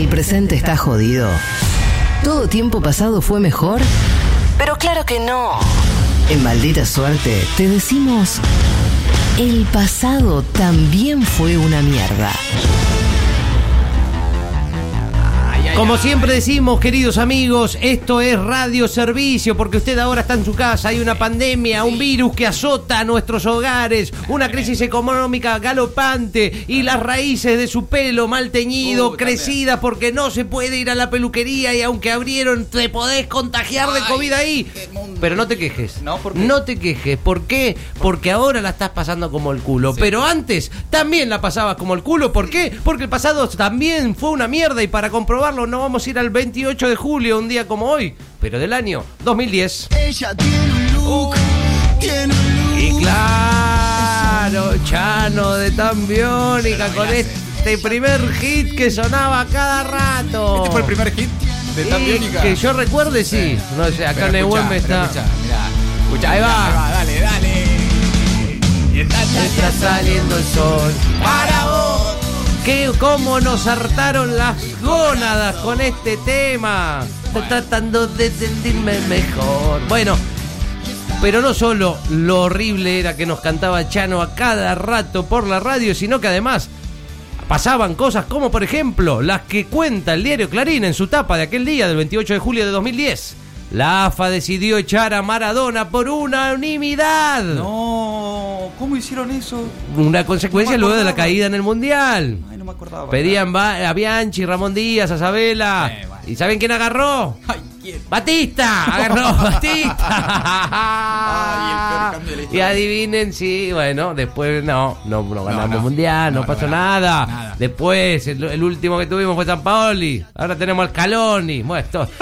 ¿El presente está jodido? ¿Todo tiempo pasado fue mejor? Pero claro que no. En Maldita Suerte te decimos, el pasado también fue una mierda. Como siempre decimos, queridos amigos, esto es Radio Servicio, porque usted ahora está en su casa, hay una pandemia, un virus que azota nuestros hogares, una crisis económica galopante y las raíces de su pelo mal teñido, crecidas porque no se puede ir a la peluquería y aunque abrieron te podés contagiar de COVID ahí. Pero no te quejes, No, no te quejes, ¿por qué? Porque ahora la estás pasando como el culo, pero antes también la pasabas como el culo, ¿por qué? Porque el pasado también fue una mierda y para comprobarlo no vamos a ir al 28 de julio, un día como hoy, pero del año 2010. Ella tiene un look, tiene un look. Y claro, Chano de Tambiónica con este primer hit que sonaba cada rato. Este fue el primer hit de Tambiónica. Que yo recuerde, sí. No sé, acá escuchá, me pero está. Mirá, escuchá, Ahí mirá, va. Dale, dale. Y está, Está saliendo el sol para vos. ¿Qué, ¿Cómo nos hartaron las gónadas con este tema? Estoy tratando de sentirme mejor. Bueno, pero no solo lo horrible era que nos cantaba Chano a cada rato por la radio, sino que además pasaban cosas como, por ejemplo, las que cuenta el diario Clarín en su tapa de aquel día del 28 de julio de 2010. La AFA decidió echar a Maradona por unanimidad. No, ¿cómo hicieron eso? Una consecuencia No luego de la caída en el Mundial. Me acordaba. Pedían a Bianchi, Ramón Díaz, a Sabela. Eh, bueno. ¿Y saben quién agarró? Ay, ¿quién? Batista, agarró Ay, el peor Batista. cambio de la y adivinen, sí, bueno, después no, no, no ganamos no. mundial, no, pasó nada. nada. Después, el, el último que tuvimos fue San Paoli. Ahora tenemos al Caloni. Bueno, esto.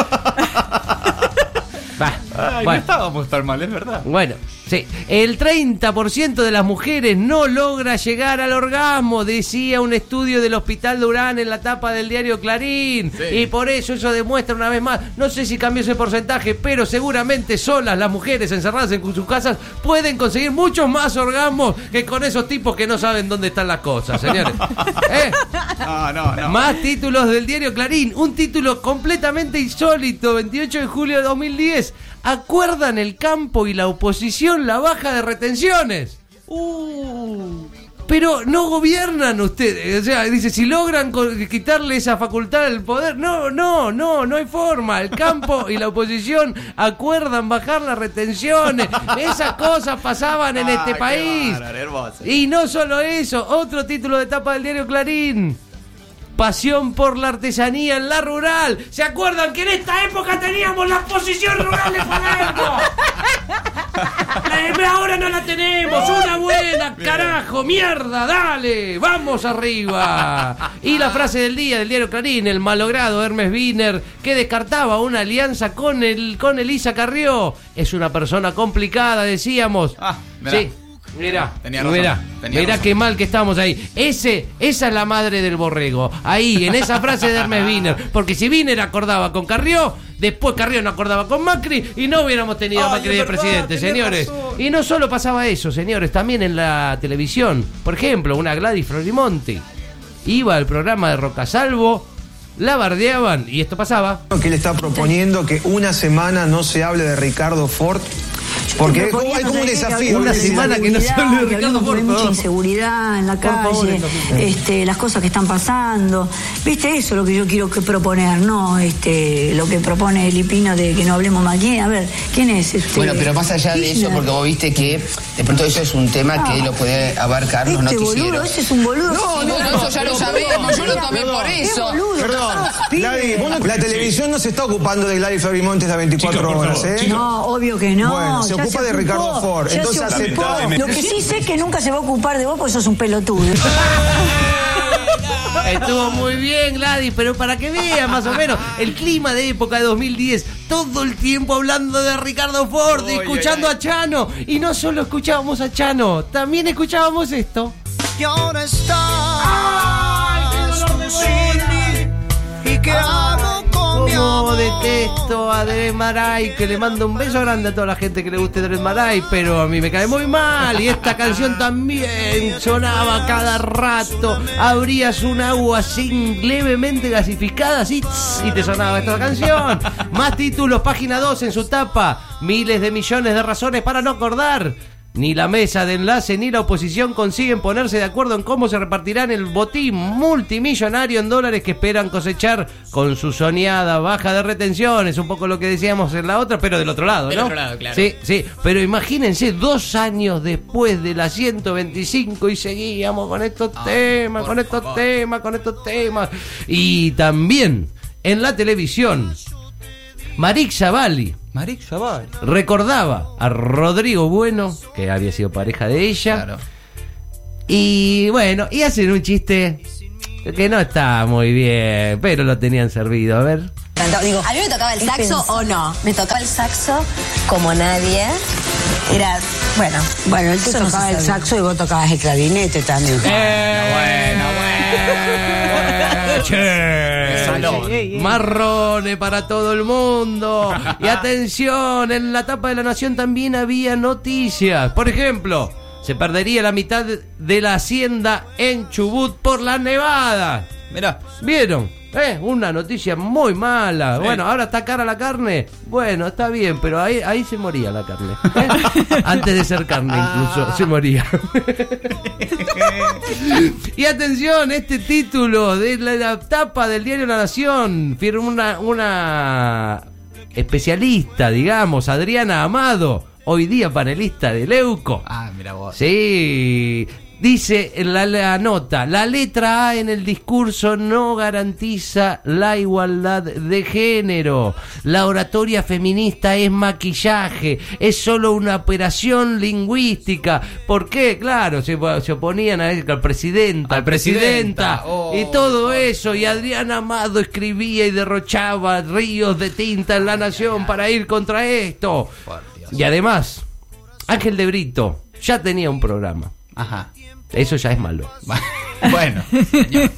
Ay, bueno. no estábamos tan mal, es verdad. Bueno, sí. El 30% de las mujeres no logra llegar al orgasmo, decía un estudio del Hospital Durán en la tapa del diario Clarín. Sí. Y por eso eso demuestra una vez más, no sé si cambió ese porcentaje, pero seguramente solas las mujeres encerradas en sus casas pueden conseguir muchos más orgasmos que con esos tipos que no saben dónde están las cosas, señores. ¿Eh? No, no, no. Más títulos del diario Clarín. Un título completamente insólito. 28 de julio de 2010. Acuerdan el campo y la oposición la baja de retenciones. Uh, Pero no gobiernan ustedes. O sea, dice, si logran quitarle esa facultad al poder. No, no, no, no hay forma. El campo y la oposición acuerdan bajar las retenciones. Esas cosas pasaban en Ay, este país. bárbaro. Y no solo eso, otro título de tapa del diario Clarín. Pasión por la artesanía en la rural. ¿Se acuerdan que en esta época teníamos la posición rural de Palermo? Ahora no la tenemos. Una buena, carajo, mierda, dale, vamos arriba. Y la frase del día del diario Clarín, el malogrado Hermes Wiener, que descartaba una alianza con el con Elisa Carrió. Es una persona complicada, decíamos. Ah. Sí. Mirá, Tenía razón, tenía mirá razón. qué mal que estamos ahí. Ese, esa es la madre del borrego. Ahí, en esa frase de Hermes Wiener. Porque si Wiener acordaba con Carrió, después Carrió no acordaba con Macri y no hubiéramos tenido a Macri de presidente, señores. razón. Y no solo pasaba eso, señores, también en la televisión. Por ejemplo, una Gladys Florimonte iba al programa de Rocasalvo, la bardeaban y esto pasaba. que él está proponiendo que una semana no se hable de Ricardo Ford porque hay como hay como un desafío Una semana que no se hable de Ricardo Ford, de mucha inseguridad en la favor, calle, este, las cosas que están pasando. ¿Viste? Eso es lo que yo quiero que proponer, no este, lo que propone Lipino de que no hablemos más. ¿Quién? A ver, ¿quién es? Este, Bueno, pero más allá de eso, porque vos viste que de pronto eso es un tema que lo puede abarcar los Este boludo, noticieros. ese es un boludo. No, no, eso ya lo sabemos, yo lo tomé por Es eso. boludo, Perdón, la televisión no se está ocupando de Gladys Florimontes las 24 Chicos, por horas, ¿eh? No, obvio que no. Bueno, se ya ocupa de Ricardo Ford, ya entonces se ocupó. aceptá. Lo que sí sé es que nunca se va a ocupar de vos porque sos un pelotudo. Estuvo muy bien, Gladys, pero para que vean más o menos el clima de época de 2010, todo el tiempo hablando de Ricardo Ford, escuchando a Chano. Y no solo escuchábamos a Chano, también escuchábamos esto. Y ahora estás a Dred Maray, que le mando un beso grande a toda la gente que le guste Maray, pero a mí me cae muy mal. Y esta canción también sonaba cada rato. Abrías un agua así levemente gasificada, así, y te sonaba esta canción. Más títulos, página 2 en su tapa. Miles de millones de razones para no acordar. Ni la mesa de enlace ni la oposición consiguen ponerse de acuerdo en cómo se repartirán el botín multimillonario en dólares que esperan cosechar con su soñada baja de retenciones. Un poco lo que decíamos en la otra, pero del otro lado, Del ¿no? otro lado, claro. Sí, sí. Pero imagínense, dos años después de la 125 y seguíamos con estos temas, con estos temas, con estos temas. Y también en la televisión, Marik Zavali Marik Zaval. recordaba a Rodrigo Bueno, que había sido pareja de ella. Claro. Y bueno, y hacen un chiste que no está muy bien, pero lo tenían servido. A ver. Digo, ¿A mí me tocaba el saxo o no? Me tocaba el saxo como nadie. Era, bueno. Bueno, él te no tocaba el saxo y vos tocabas el clarinete también. Che. Marrones para todo el mundo. Y atención, en la tapa de la nación también había noticias. Por ejemplo, se perdería la mitad de la hacienda en Chubut por la nevada. Mirá. ¿Vieron? Eh, una noticia muy mala. Sí. Bueno, ahora está cara la carne. Bueno, está bien, pero ahí, ahí se moría la carne. ¿eh? Antes de ser carne incluso, se moría. y atención, este título de la, la tapa del diario La Nación firma una, una especialista, digamos, Adriana Amado, hoy día panelista de Leuco. Ah, mira vos. Sí. Dice en la, la nota, la letra A en el discurso no garantiza la igualdad de género. La oratoria feminista es maquillaje, es solo una operación lingüística. ¿Por qué? Claro, se, se oponían a, al presidenta, Al presidenta, presidenta. Oh, y todo eso. Y Adrián Amado escribía y derrochaba ríos de tinta en la nación para ir contra esto. Y además, Ángel de Brito ya tenía un programa. Ajá. Eso ya es malo. Bueno, señor.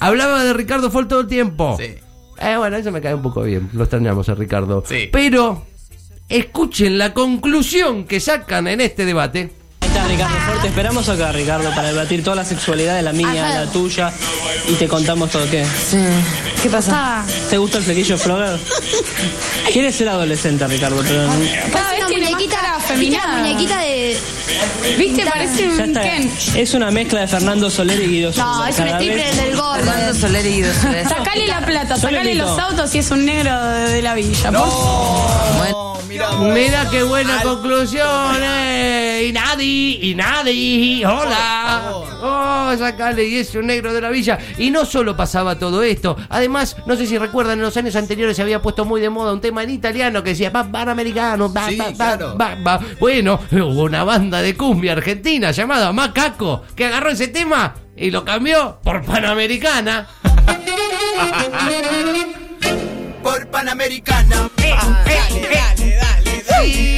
Hablaba de Ricardo Ford todo el tiempo. Sí. Eh, bueno, eso me cae un poco bien. Lo extrañamos a Ricardo. Sí. Pero escuchen la conclusión que sacan en este debate. Ahí está Ricardo Fuerte, esperamos acá Ricardo para debatir toda la sexualidad de la mía, Ajá. la tuya y te contamos todo qué. ¿Qué pasa? ¿Te gusta el flequillo Flogger? ¿Quieres ser adolescente Ricardo? Pero Muñequita de. ¿Viste? Parece Ya un está. Ken. Es una mezcla de Fernando Soler y Guido No, es un Cada stripper vez- del gol. Fernando Soler y Guido Soler. Sacale la plata, sacale los autos y es un negro de, de la villa. por No, mira vos. Mira qué buena conclusión. eh. Y nadie, y nadie. Hola. Oh, sacale, y es un negro de la villa. Y no solo pasaba todo esto. Además, no sé si recuerdan, en los años anteriores se había puesto muy de moda un tema en italiano que decía va americano, va, Sí, va, claro. va, va". Bueno, hubo una banda de cumbia argentina llamada Macaco que agarró ese tema y lo cambió por Panamericana. Por Panamericana. Sí,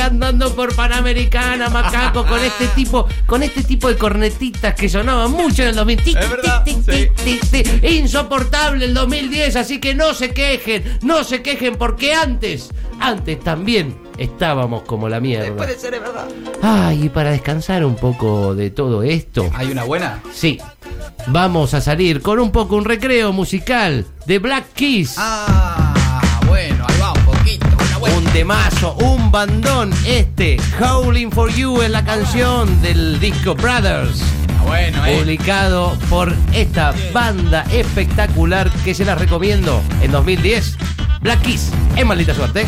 andando por Panamericana, macaco, con este tipo, con este tipo de cornetitas que sonaban mucho en el 2000. Tic, Es verdad, tic, tic, tic, tic, tic. Insoportable el 2010, así que no se quejen, no se quejen, porque antes, antes también estábamos como la mierda. Puede ser, es verdad. Ay, y para descansar un poco de todo esto, ¿Hay una buena? sí, vamos a salir con un poco un recreo musical de Black Keys. Ah, bueno, ahí va un poquito. Una buena. Un temazo, un bandón este. Howling for You es la canción del disco Brothers. Ah, Bueno, eh. Publicado por esta banda espectacular que se las recomiendo en 2010. Black Keys, en maldita suerte.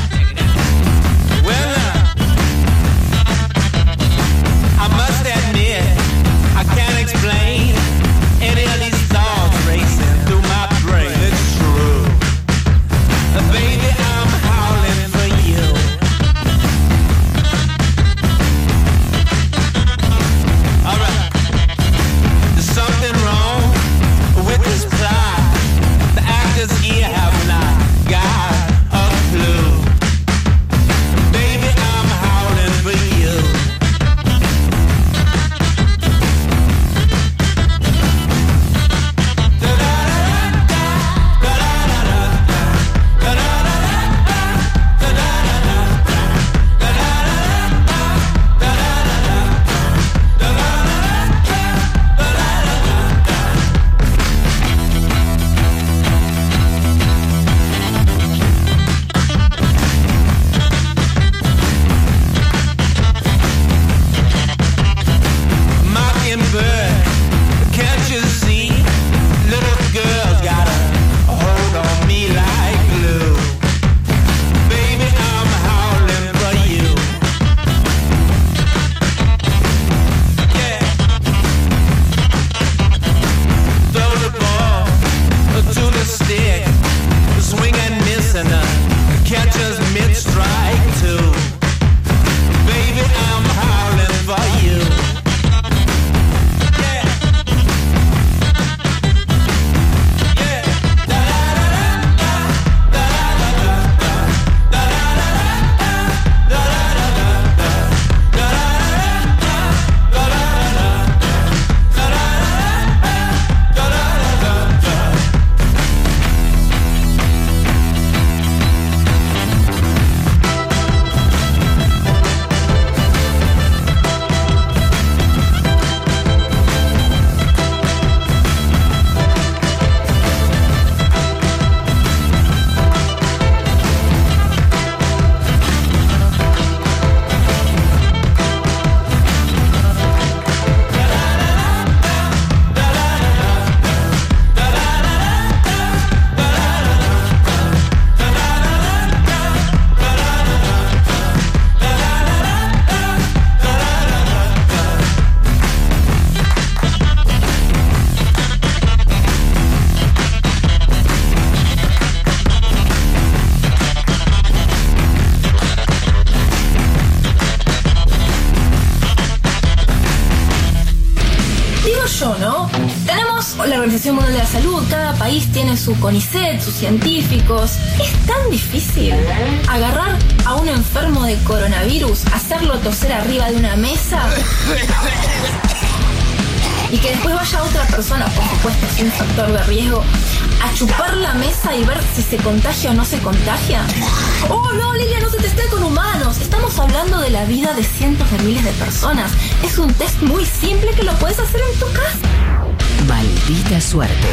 País tiene su CONICET, sus científicos. Es tan difícil agarrar a un enfermo de coronavirus, hacerlo toser arriba de una mesa y que después vaya otra persona, por supuesto, sin factor de riesgo, a chupar la mesa y ver si se contagia o no se contagia. Oh, no, Lilia, no se testea con humanos. Estamos hablando de la vida de cientos de miles de personas. Es un test muy simple que lo puedes hacer en tu casa. Maldita suerte.